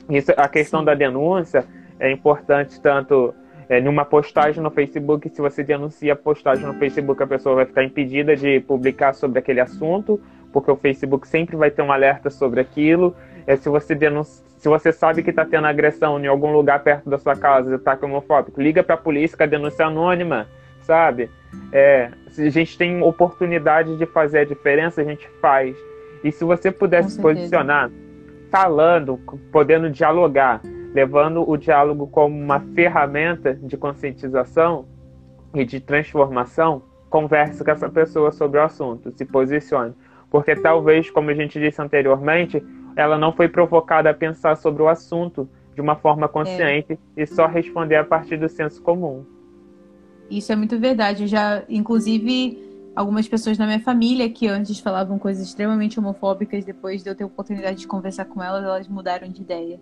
Isso, a questão Sim. da denúncia é importante tanto é, numa postagem no Facebook, se você denuncia a postagem no Facebook, a pessoa vai ficar impedida de publicar sobre aquele assunto, porque o Facebook sempre vai ter um alerta sobre aquilo. É, se você denuncia, se você sabe que está tendo agressão em algum lugar perto da sua casa, ataque homofóbico, liga para a polícia com a denúncia anônima, sabe? É, se a gente tem oportunidade de fazer a diferença, a gente faz. E se você puder se posicionar, falando, podendo dialogar, levando o diálogo como uma ferramenta de conscientização e de transformação, converse com essa pessoa sobre o assunto, se posicione. Porque talvez, como a gente disse anteriormente, ela não foi provocada a pensar sobre o assunto de uma forma consciente é. e só responder a partir do senso comum. Isso é muito verdade. Eu já, inclusive, algumas pessoas na minha família que antes falavam coisas extremamente homofóbicas, depois de eu ter a oportunidade de conversar com elas, elas mudaram de ideia.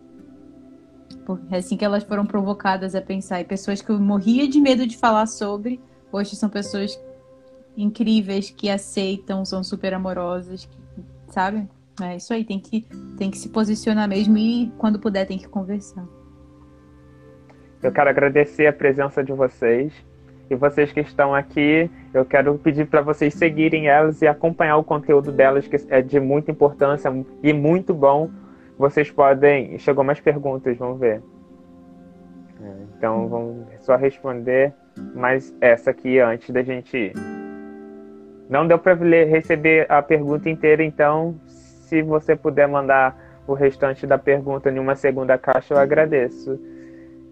Porque é assim que elas foram provocadas a pensar. E pessoas que eu morria de medo de falar sobre, hoje são pessoas incríveis que aceitam, são super amorosas, que, sabe? É isso aí, tem que, tem que se posicionar mesmo e quando puder tem que conversar. Eu quero agradecer a presença de vocês. E vocês que estão aqui, eu quero pedir para vocês seguirem elas e acompanhar o conteúdo delas, que é de muita importância e muito bom. Vocês podem. Chegou mais perguntas, vamos ver. É, então vamos só responder mais essa aqui antes da gente ir. Não deu para receber a pergunta inteira, então se você puder mandar o restante da pergunta em uma segunda caixa, eu agradeço,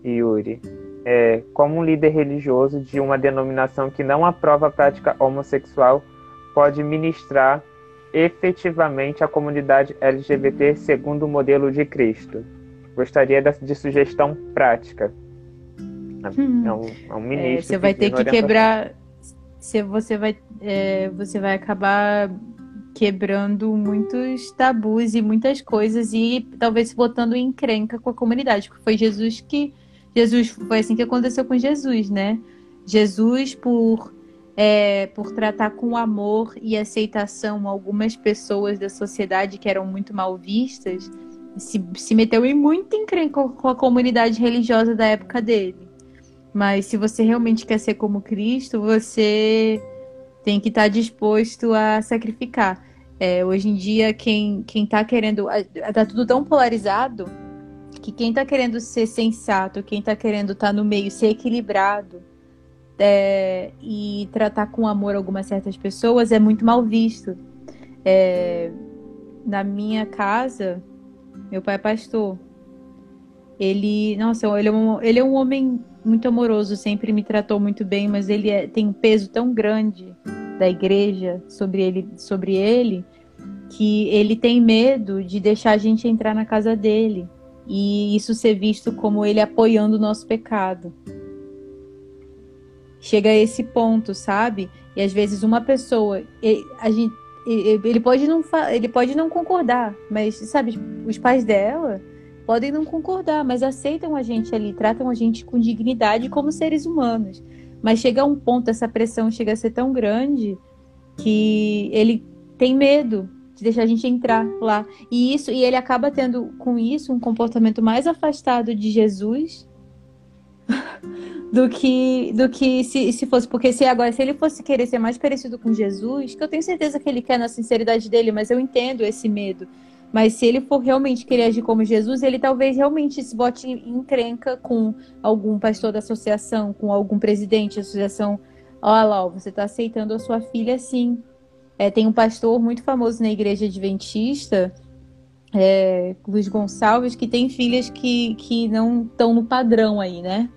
Yuri é, como um líder religioso de uma denominação que não aprova a prática homossexual pode ministrar efetivamente a comunidade LGBT segundo o modelo de Cristo? Gostaria de sugestão prática. Hum. É, um, é um ministro. É, você vai ter que quebrar. Se você vai, é, você vai acabar quebrando muitos tabus e muitas coisas e talvez botando em encrenca com a comunidade, porque foi Jesus que Jesus foi assim que aconteceu com Jesus, né? Jesus por é, por tratar com amor e aceitação algumas pessoas da sociedade que eram muito mal vistas, se, se meteu em muito encrenca com a comunidade religiosa da época dele. Mas se você realmente quer ser como Cristo, você tem que estar disposto a sacrificar. É, hoje em dia, quem, quem tá querendo. Tá tudo tão polarizado que quem está querendo ser sensato, quem está querendo estar tá no meio, ser equilibrado é, e tratar com amor algumas certas pessoas é muito mal visto. É, na minha casa, meu pai é pastor. Ele, nossa, ele é, um, ele é um homem muito amoroso, sempre me tratou muito bem, mas ele é, tem um peso tão grande da igreja sobre ele, sobre ele que ele tem medo de deixar a gente entrar na casa dele e isso ser visto como ele apoiando o nosso pecado. Chega a esse ponto, sabe? E às vezes uma pessoa, a gente, ele pode não ele pode não concordar, mas sabe, os pais dela podem não concordar, mas aceitam a gente ali, tratam a gente com dignidade como seres humanos. Mas chega a um ponto, essa pressão chega a ser tão grande que ele tem medo de deixar a gente entrar lá. E isso e ele acaba tendo com isso um comportamento mais afastado de Jesus do que do que se, se fosse porque se agora se ele fosse querer ser mais parecido com Jesus, que eu tenho certeza que ele quer na sinceridade dele, mas eu entendo esse medo. Mas se ele for realmente querer agir como Jesus, ele talvez realmente se bote em encrenca com algum pastor da associação, com algum presidente da associação. Olha lá, você está aceitando a sua filha assim. É, tem um pastor muito famoso na igreja adventista, é, Luiz Gonçalves, que tem filhas que, que não estão no padrão aí, né?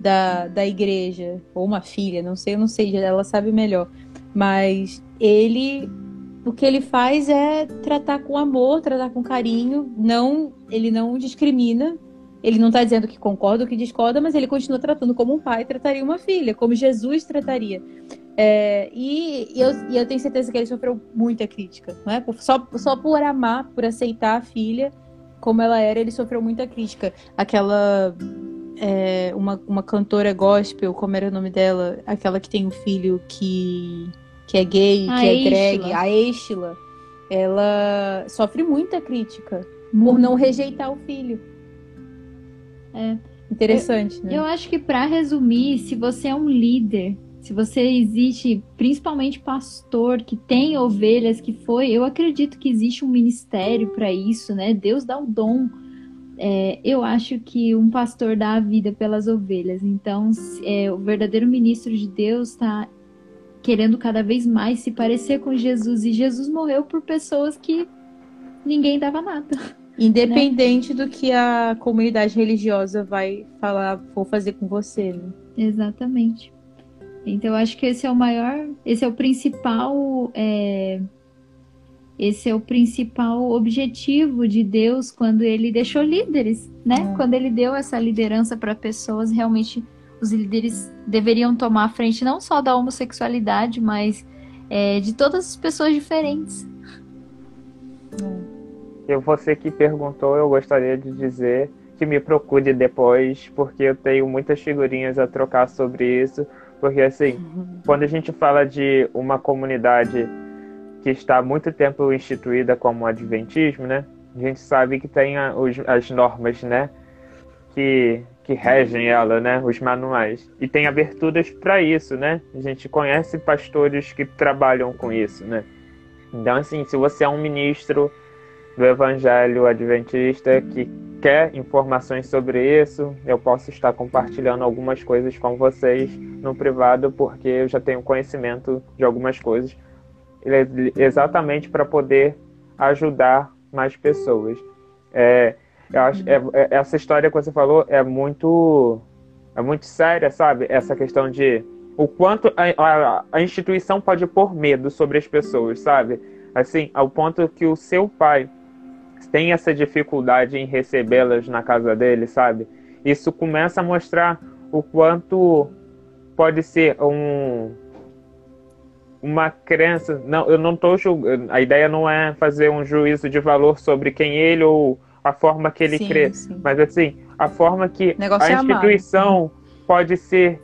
Da, da igreja. Ou uma filha, não sei, eu não sei, ela sabe melhor. Mas ele. O que ele faz é tratar com amor, tratar com carinho, não, ele não discrimina, ele não está dizendo que concorda ou que discorda, mas ele continua tratando como um pai trataria uma filha, como Jesus trataria. É, e, e, eu, e, eu, tenho certeza que ele sofreu muita crítica, não é? Só, só por amar, por aceitar a filha como ela era, ele sofreu muita crítica. Aquela. É, uma, uma cantora gospel, como era o nome dela? Aquela que tem um filho que, que é gay, a que é drag, a Estila. Ela sofre muita crítica por não rejeitar o filho. É. Interessante, eu, né? Eu acho que para resumir, se você é um líder se você existe, principalmente pastor que tem ovelhas, que foi, eu acredito que existe um ministério para isso, né? Deus dá o dom. É, eu acho que um pastor dá a vida pelas ovelhas. Então, é, o verdadeiro ministro de Deus está querendo cada vez mais se parecer com Jesus. E Jesus morreu por pessoas que ninguém dava nada. Independente né? do que a comunidade religiosa vai falar, for fazer com você. Né? Exatamente. Então, eu acho que esse é o maior, esse é o principal é, esse é o principal objetivo de Deus quando ele deixou líderes, né? Uhum. Quando ele deu essa liderança para pessoas, realmente os líderes deveriam tomar a frente não só da homossexualidade, mas é, de todas as pessoas diferentes. E você que perguntou, eu gostaria de dizer que me procure depois, porque eu tenho muitas figurinhas a trocar sobre isso. Porque, assim, uhum. quando a gente fala de uma comunidade que está há muito tempo instituída como o Adventismo, né? A gente sabe que tem a, os, as normas, né? Que, que regem ela, né? Os manuais. E tem aberturas para isso, né? A gente conhece pastores que trabalham com isso, né? Então, assim, se você é um ministro do Evangelho Adventista que quer informações sobre isso, eu posso estar compartilhando algumas coisas com vocês no privado, porque eu já tenho conhecimento de algumas coisas, exatamente para poder ajudar mais pessoas. É, eu acho, é, é, essa história que você falou é muito, é muito séria, sabe? Essa questão de o quanto a, a, a instituição pode pôr medo sobre as pessoas, sabe? Assim, ao ponto que o seu pai tem essa dificuldade em recebê-las na casa dele, sabe? Isso começa a mostrar o quanto pode ser um uma crença. Não, eu não estou julgando. A ideia não é fazer um juízo de valor sobre quem ele ou a forma que ele sim, crê, sim. mas assim a forma que a é instituição pode ser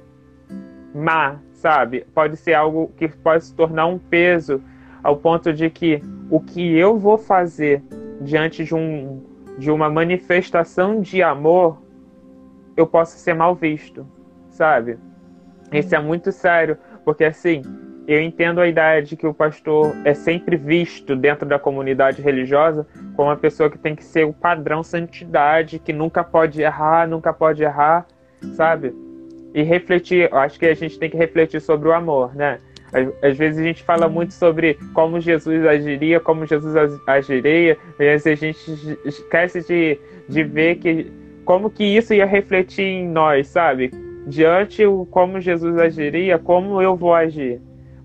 má, sabe? Pode ser algo que pode se tornar um peso ao ponto de que o que eu vou fazer diante de, um, de uma manifestação de amor, eu posso ser mal visto, sabe? Isso é muito sério, porque assim, eu entendo a ideia de que o pastor é sempre visto dentro da comunidade religiosa como uma pessoa que tem que ser o padrão santidade, que nunca pode errar, nunca pode errar, sabe? E refletir, acho que a gente tem que refletir sobre o amor, né? Às, vezes a gente fala muito sobre como Jesus agiria, como Jesus agiria, mas a gente esquece de, de ver que como que isso ia refletir em nós, sabe? Diante o como Jesus agiria, como eu vou agir.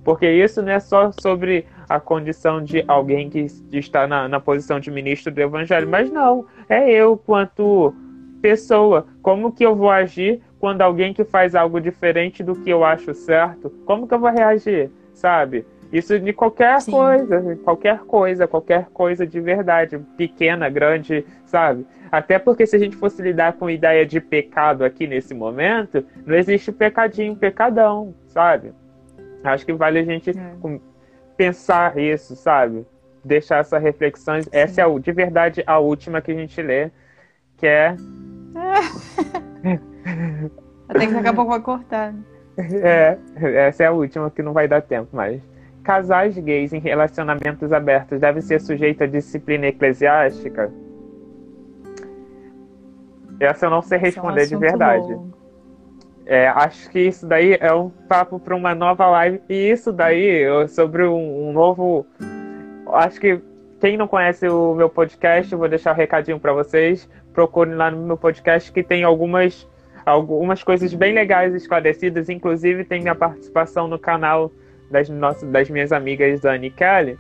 Porque isso não é só sobre a condição de alguém que está na, na posição de ministro do evangelho, mas não, é eu quanto pessoa, como que eu vou agir quando alguém que faz algo diferente do que eu acho certo, como que eu vou reagir, sabe? Isso de qualquer Sim. coisa, qualquer coisa, qualquer coisa de verdade, pequena, grande, sabe? Até porque se a gente fosse lidar com a ideia de pecado aqui nesse momento, não existe pecadinho, pecadão, sabe? Acho que vale a gente é. pensar isso, sabe? Deixar essa reflexão. Sim. Essa é de verdade a última que a gente lê, que é Até que daqui a pouco vai cortar. Né? É, essa é a última que não vai dar tempo mais. Casais gays em relacionamentos abertos devem ser sujeitos à disciplina eclesiástica? Essa eu não sei responder é um de verdade. É, acho que isso daí é um papo para uma nova live. E isso daí, sobre um, um novo. Acho que quem não conhece o meu podcast, vou deixar um recadinho para vocês procurem lá no meu podcast que tem algumas, algumas coisas bem legais esclarecidas. Inclusive tem minha participação no canal das, nossas, das minhas amigas Dani e Kelly,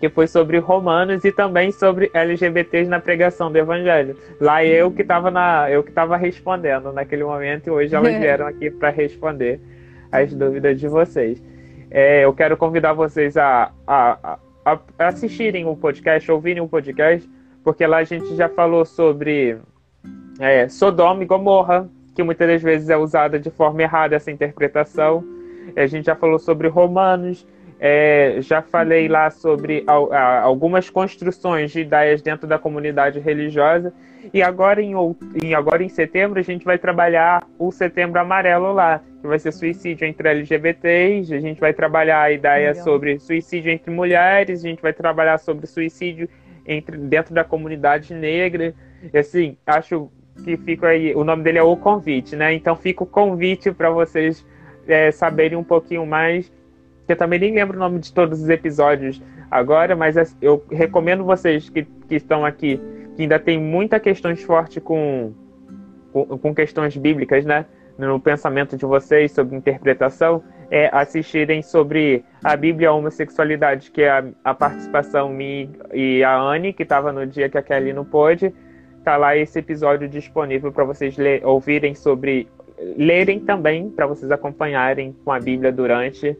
que foi sobre romanos e também sobre LGBTs na pregação do evangelho. Lá eu que estava na eu que estava respondendo naquele momento e hoje elas vieram aqui para responder as dúvidas de vocês. É, eu quero convidar vocês a, a, a, a assistirem o podcast, ouvirem o podcast, porque lá a gente já falou sobre é, Sodoma e Gomorra, que muitas das vezes é usada de forma errada essa interpretação. A gente já falou sobre Romanos, é, já falei lá sobre algumas construções de ideias dentro da comunidade religiosa. E agora em, agora em setembro a gente vai trabalhar o setembro amarelo lá, que vai ser suicídio entre LGBTs. A gente vai trabalhar a ideia Legal. sobre suicídio entre mulheres, a gente vai trabalhar sobre suicídio entre dentro da comunidade negra. E assim, acho que fica aí. O nome dele é O Convite, né? Então fica o convite para vocês é, saberem um pouquinho mais. Eu também nem lembro o nome de todos os episódios agora, mas eu recomendo vocês que, que estão aqui, que ainda tem muita questões fortes com, com, com questões bíblicas, né? no pensamento de vocês sobre interpretação é assistirem sobre a Bíblia e a homossexualidade, que é a, a participação minha e a Anne, que estava no dia que a Kelly não pôde. Tá lá esse episódio disponível para vocês ler, ouvirem sobre, lerem também, para vocês acompanharem com a Bíblia durante,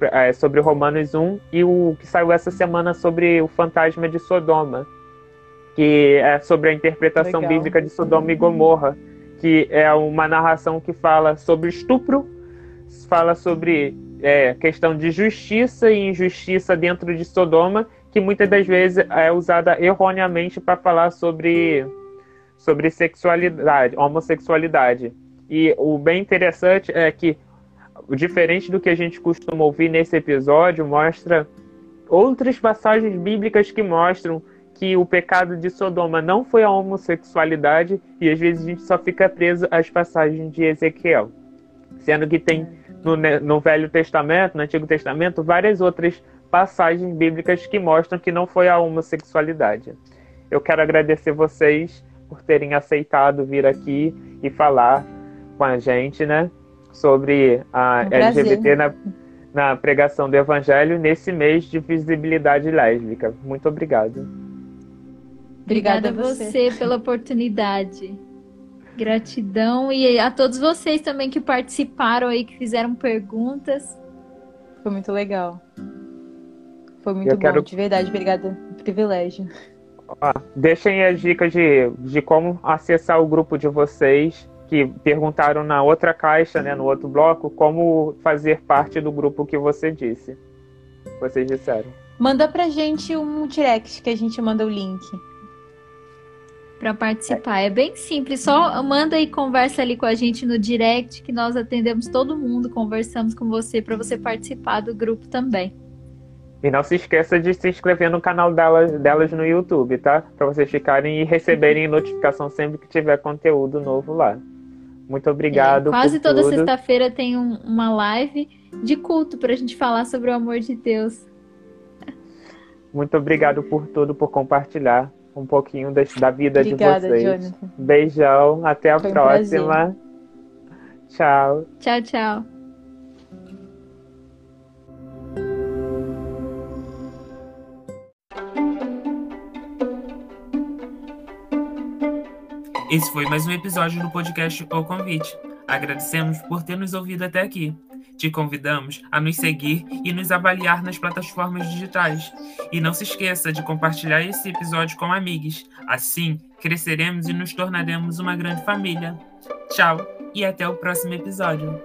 é, sobre Romanos 1, e o que saiu essa semana sobre o fantasma de Sodoma, que é sobre a interpretação Legal. bíblica de Sodoma e Gomorra que é uma narração que fala sobre estupro, fala sobre é, questão de justiça e injustiça dentro de Sodoma, que muitas das vezes é usada erroneamente para falar sobre, sobre sexualidade, homossexualidade. E o bem interessante é que, diferente do que a gente costuma ouvir nesse episódio, mostra outras passagens bíblicas que mostram que o pecado de Sodoma não foi a homossexualidade e às vezes a gente só fica preso às passagens de Ezequiel. Sendo que tem no, no Velho Testamento, no Antigo Testamento, várias outras passagens bíblicas que mostram que não foi a homossexualidade. Eu quero agradecer vocês por terem aceitado vir aqui e falar com a gente, né, sobre a um LGBT na, na pregação do Evangelho nesse mês de visibilidade lésbica. Muito obrigado. Obrigada, Obrigada a você. você pela oportunidade. Gratidão e a todos vocês também que participaram aí, que fizeram perguntas. Foi muito legal. Foi muito Eu bom, quero... de verdade. Obrigada. Privilégio. Ah, deixem as dicas de, de como acessar o grupo de vocês que perguntaram na outra caixa, né, no outro bloco, como fazer parte do grupo que você disse. Vocês disseram. Manda pra gente um direct que a gente manda o link para participar. É bem simples, só manda e conversa ali com a gente no direct que nós atendemos todo mundo, conversamos com você para você participar do grupo também. E não se esqueça de se inscrever no canal delas, delas no YouTube, tá? Para vocês ficarem e receberem notificação sempre que tiver conteúdo novo lá. Muito obrigado. É, quase toda sexta-feira tem um, uma live de culto para a gente falar sobre o amor de Deus. Muito obrigado por tudo, por compartilhar um pouquinho da, da vida Obrigada, de vocês. Jonathan. Beijão, até a Foi próxima. Um tchau. Tchau, tchau. Esse foi mais um episódio do podcast O Convite. Agradecemos por ter nos ouvido até aqui. Te convidamos a nos seguir e nos avaliar nas plataformas digitais. E não se esqueça de compartilhar esse episódio com amigos. Assim, cresceremos e nos tornaremos uma grande família. Tchau e até o próximo episódio.